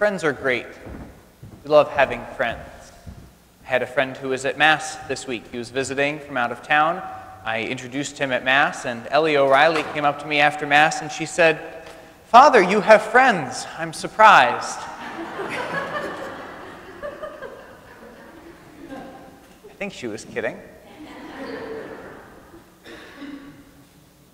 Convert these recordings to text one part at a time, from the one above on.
Friends are great. We love having friends. I had a friend who was at Mass this week. He was visiting from out of town. I introduced him at Mass, and Ellie O'Reilly came up to me after Mass and she said, Father, you have friends. I'm surprised. I think she was kidding.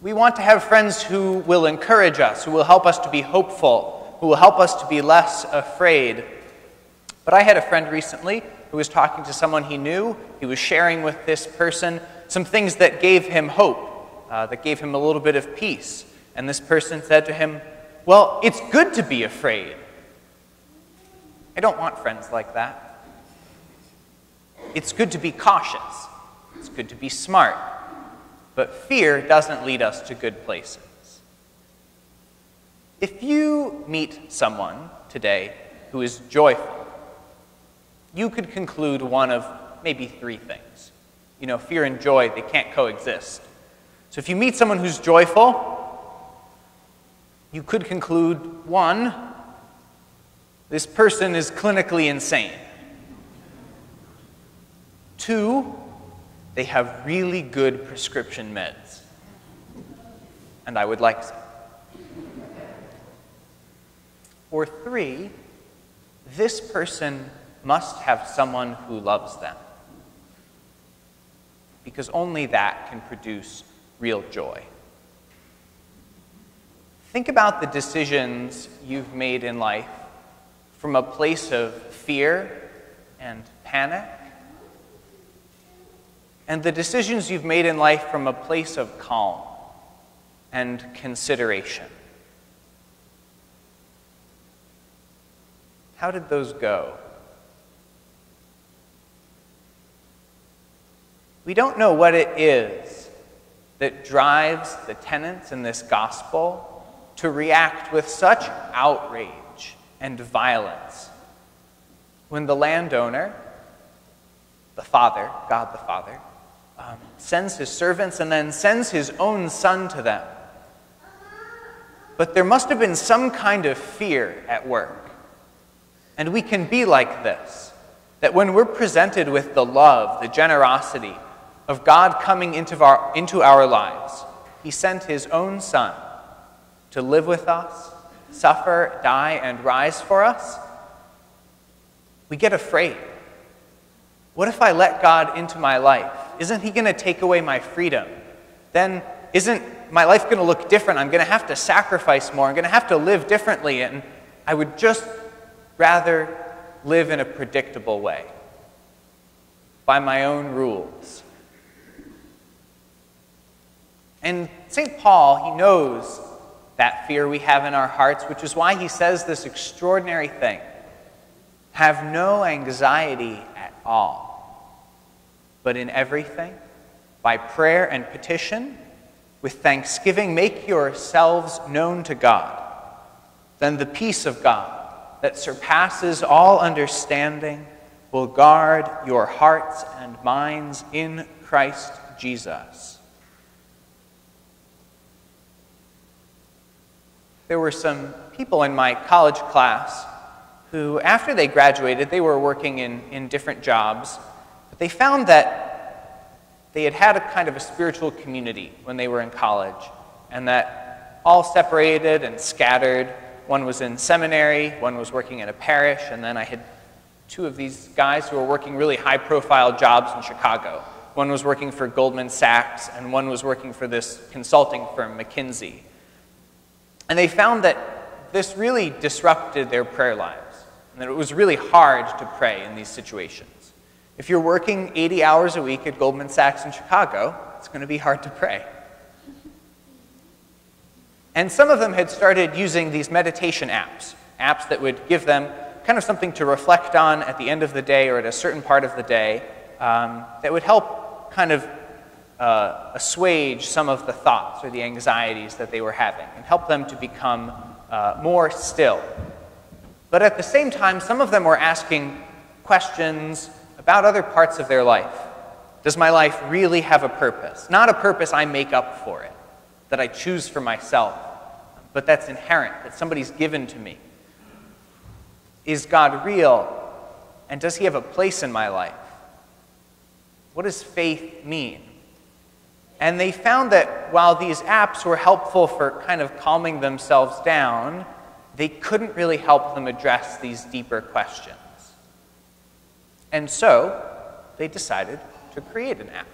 We want to have friends who will encourage us, who will help us to be hopeful, who will help us to be less afraid. But I had a friend recently who was talking to someone he knew. He was sharing with this person some things that gave him hope, uh, that gave him a little bit of peace. And this person said to him, Well, it's good to be afraid. I don't want friends like that. It's good to be cautious, it's good to be smart. But fear doesn't lead us to good places. If you meet someone today who is joyful, you could conclude one of maybe three things. You know, fear and joy, they can't coexist. So if you meet someone who's joyful, you could conclude one, this person is clinically insane. Two, they have really good prescription meds. And I would like some. Or three, this person must have someone who loves them. Because only that can produce real joy. Think about the decisions you've made in life from a place of fear and panic and the decisions you've made in life from a place of calm and consideration. How did those go? We don't know what it is that drives the tenants in this gospel to react with such outrage and violence when the landowner, the Father, God the Father, um, sends his servants and then sends his own son to them. But there must have been some kind of fear at work. And we can be like this that when we're presented with the love, the generosity of God coming into our, into our lives, he sent his own son to live with us, suffer, die, and rise for us. We get afraid. What if I let God into my life? Isn't He going to take away my freedom? Then isn't my life going to look different? I'm going to have to sacrifice more. I'm going to have to live differently. And I would just rather live in a predictable way, by my own rules. And St. Paul, he knows that fear we have in our hearts, which is why he says this extraordinary thing have no anxiety at all but in everything, by prayer and petition, with thanksgiving, make yourselves known to God. Then the peace of God that surpasses all understanding will guard your hearts and minds in Christ Jesus. There were some people in my college class who, after they graduated, they were working in, in different jobs but they found that they had had a kind of a spiritual community when they were in college, and that all separated and scattered. One was in seminary, one was working in a parish, and then I had two of these guys who were working really high profile jobs in Chicago. One was working for Goldman Sachs, and one was working for this consulting firm, McKinsey. And they found that this really disrupted their prayer lives, and that it was really hard to pray in these situations. If you're working 80 hours a week at Goldman Sachs in Chicago, it's going to be hard to pray. And some of them had started using these meditation apps, apps that would give them kind of something to reflect on at the end of the day or at a certain part of the day um, that would help kind of uh, assuage some of the thoughts or the anxieties that they were having and help them to become uh, more still. But at the same time, some of them were asking questions about other parts of their life. Does my life really have a purpose? Not a purpose I make up for it, that I choose for myself, but that's inherent, that somebody's given to me. Is God real? And does he have a place in my life? What does faith mean? And they found that while these apps were helpful for kind of calming themselves down, they couldn't really help them address these deeper questions. And so they decided to create an app.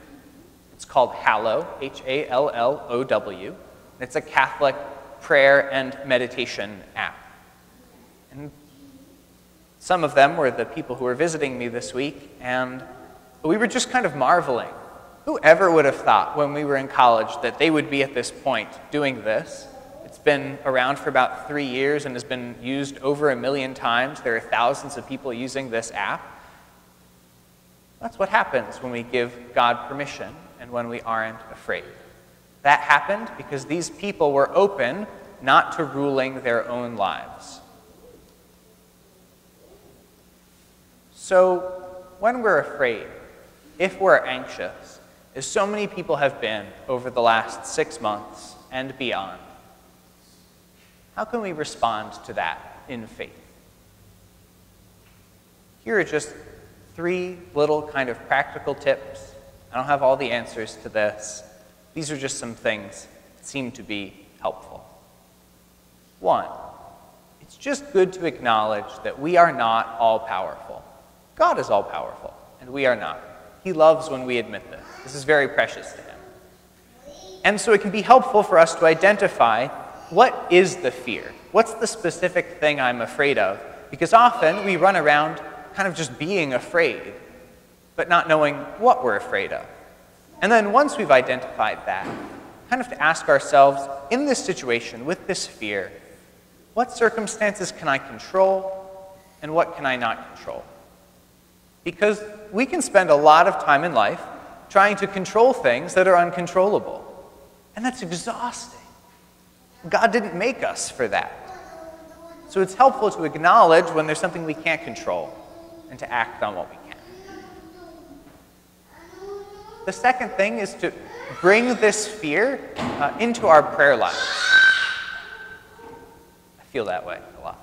It's called Hallow, H A L L O W. It's a Catholic prayer and meditation app. And some of them were the people who were visiting me this week, and we were just kind of marveling. Whoever would have thought when we were in college that they would be at this point doing this? It's been around for about three years and has been used over a million times. There are thousands of people using this app. That's what happens when we give God permission and when we aren't afraid. That happened because these people were open not to ruling their own lives. So, when we're afraid, if we're anxious, as so many people have been over the last six months and beyond, how can we respond to that in faith? Here are just three little kind of practical tips. I don't have all the answers to this. These are just some things that seem to be helpful. One, it's just good to acknowledge that we are not all powerful. God is all powerful, and we are not. He loves when we admit this. This is very precious to Him. And so it can be helpful for us to identify what is the fear? What's the specific thing I'm afraid of? Because often we run around kind of just being afraid, but not knowing what we're afraid of. And then once we've identified that, kind of to ask ourselves in this situation, with this fear, what circumstances can I control and what can I not control? Because we can spend a lot of time in life trying to control things that are uncontrollable. And that's exhausting. God didn't make us for that. So it's helpful to acknowledge when there's something we can't control and to act on what we can. The second thing is to bring this fear uh, into our prayer lives. I feel that way a lot.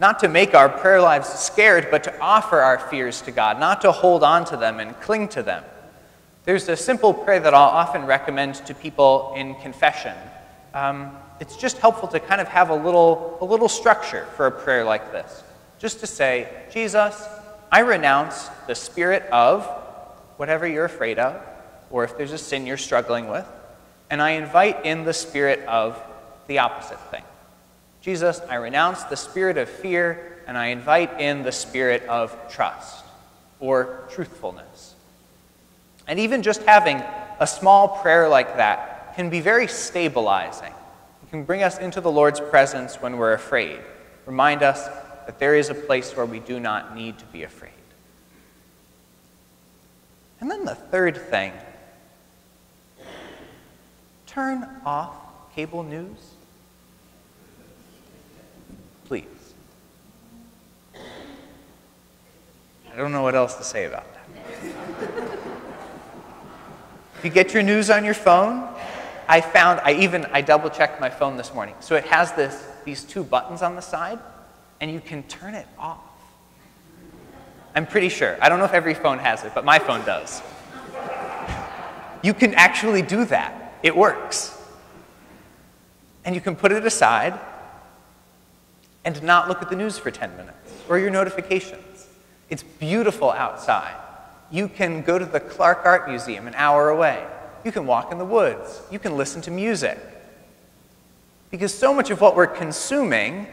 not to make our prayer lives scared, but to offer our fears to God, not to hold on to them and cling to them. There's a simple prayer that I'll often recommend to people in confession. Um, it's just helpful to kind of have a little, a little structure for a prayer like this. Just to say, Jesus, I renounce the spirit of whatever you're afraid of, or if there's a sin you're struggling with, and I invite in the spirit of the opposite thing. Jesus, I renounce the spirit of fear, and I invite in the spirit of trust or truthfulness. And even just having a small prayer like that can be very stabilizing. It can bring us into the Lord's presence when we're afraid, remind us that there is a place where we do not need to be afraid. And then the third thing turn off cable news. Please. I don't know what else to say about that. if you get your news on your phone, I found I even I double checked my phone this morning. So it has this these two buttons on the side and you can turn it off. I'm pretty sure. I don't know if every phone has it, but my phone does. You can actually do that. It works. And you can put it aside and not look at the news for 10 minutes or your notifications. It's beautiful outside. You can go to the Clark Art Museum an hour away. You can walk in the woods. You can listen to music. Because so much of what we're consuming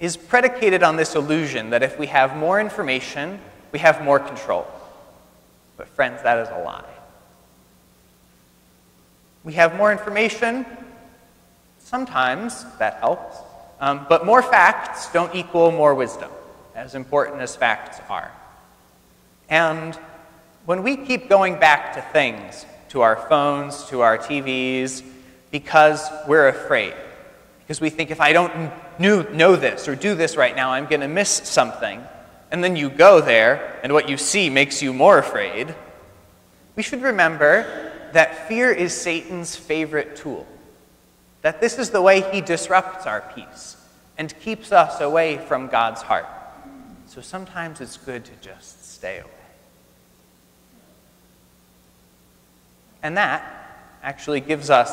is predicated on this illusion that if we have more information, we have more control. But, friends, that is a lie. We have more information. Sometimes that helps. Um, but more facts don't equal more wisdom, as important as facts are. And when we keep going back to things, to our phones, to our TVs, because we're afraid, because we think if I don't knew, know this or do this right now, I'm going to miss something. And then you go there, and what you see makes you more afraid. We should remember that fear is Satan's favorite tool, that this is the way he disrupts our peace and keeps us away from God's heart. So sometimes it's good to just stay away. And that actually gives us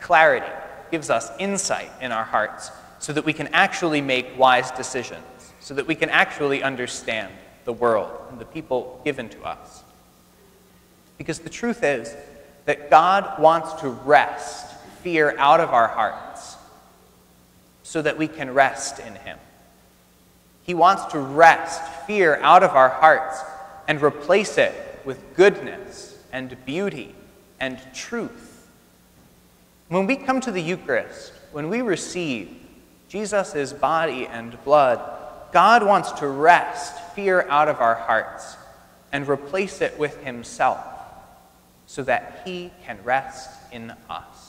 clarity, gives us insight in our hearts, so that we can actually make wise decisions, so that we can actually understand the world and the people given to us. Because the truth is that God wants to wrest fear out of our hearts so that we can rest in Him. He wants to wrest fear out of our hearts and replace it with goodness and beauty and truth. When we come to the Eucharist, when we receive Jesus' body and blood, God wants to wrest fear out of our hearts and replace it with Himself so that He can rest in us.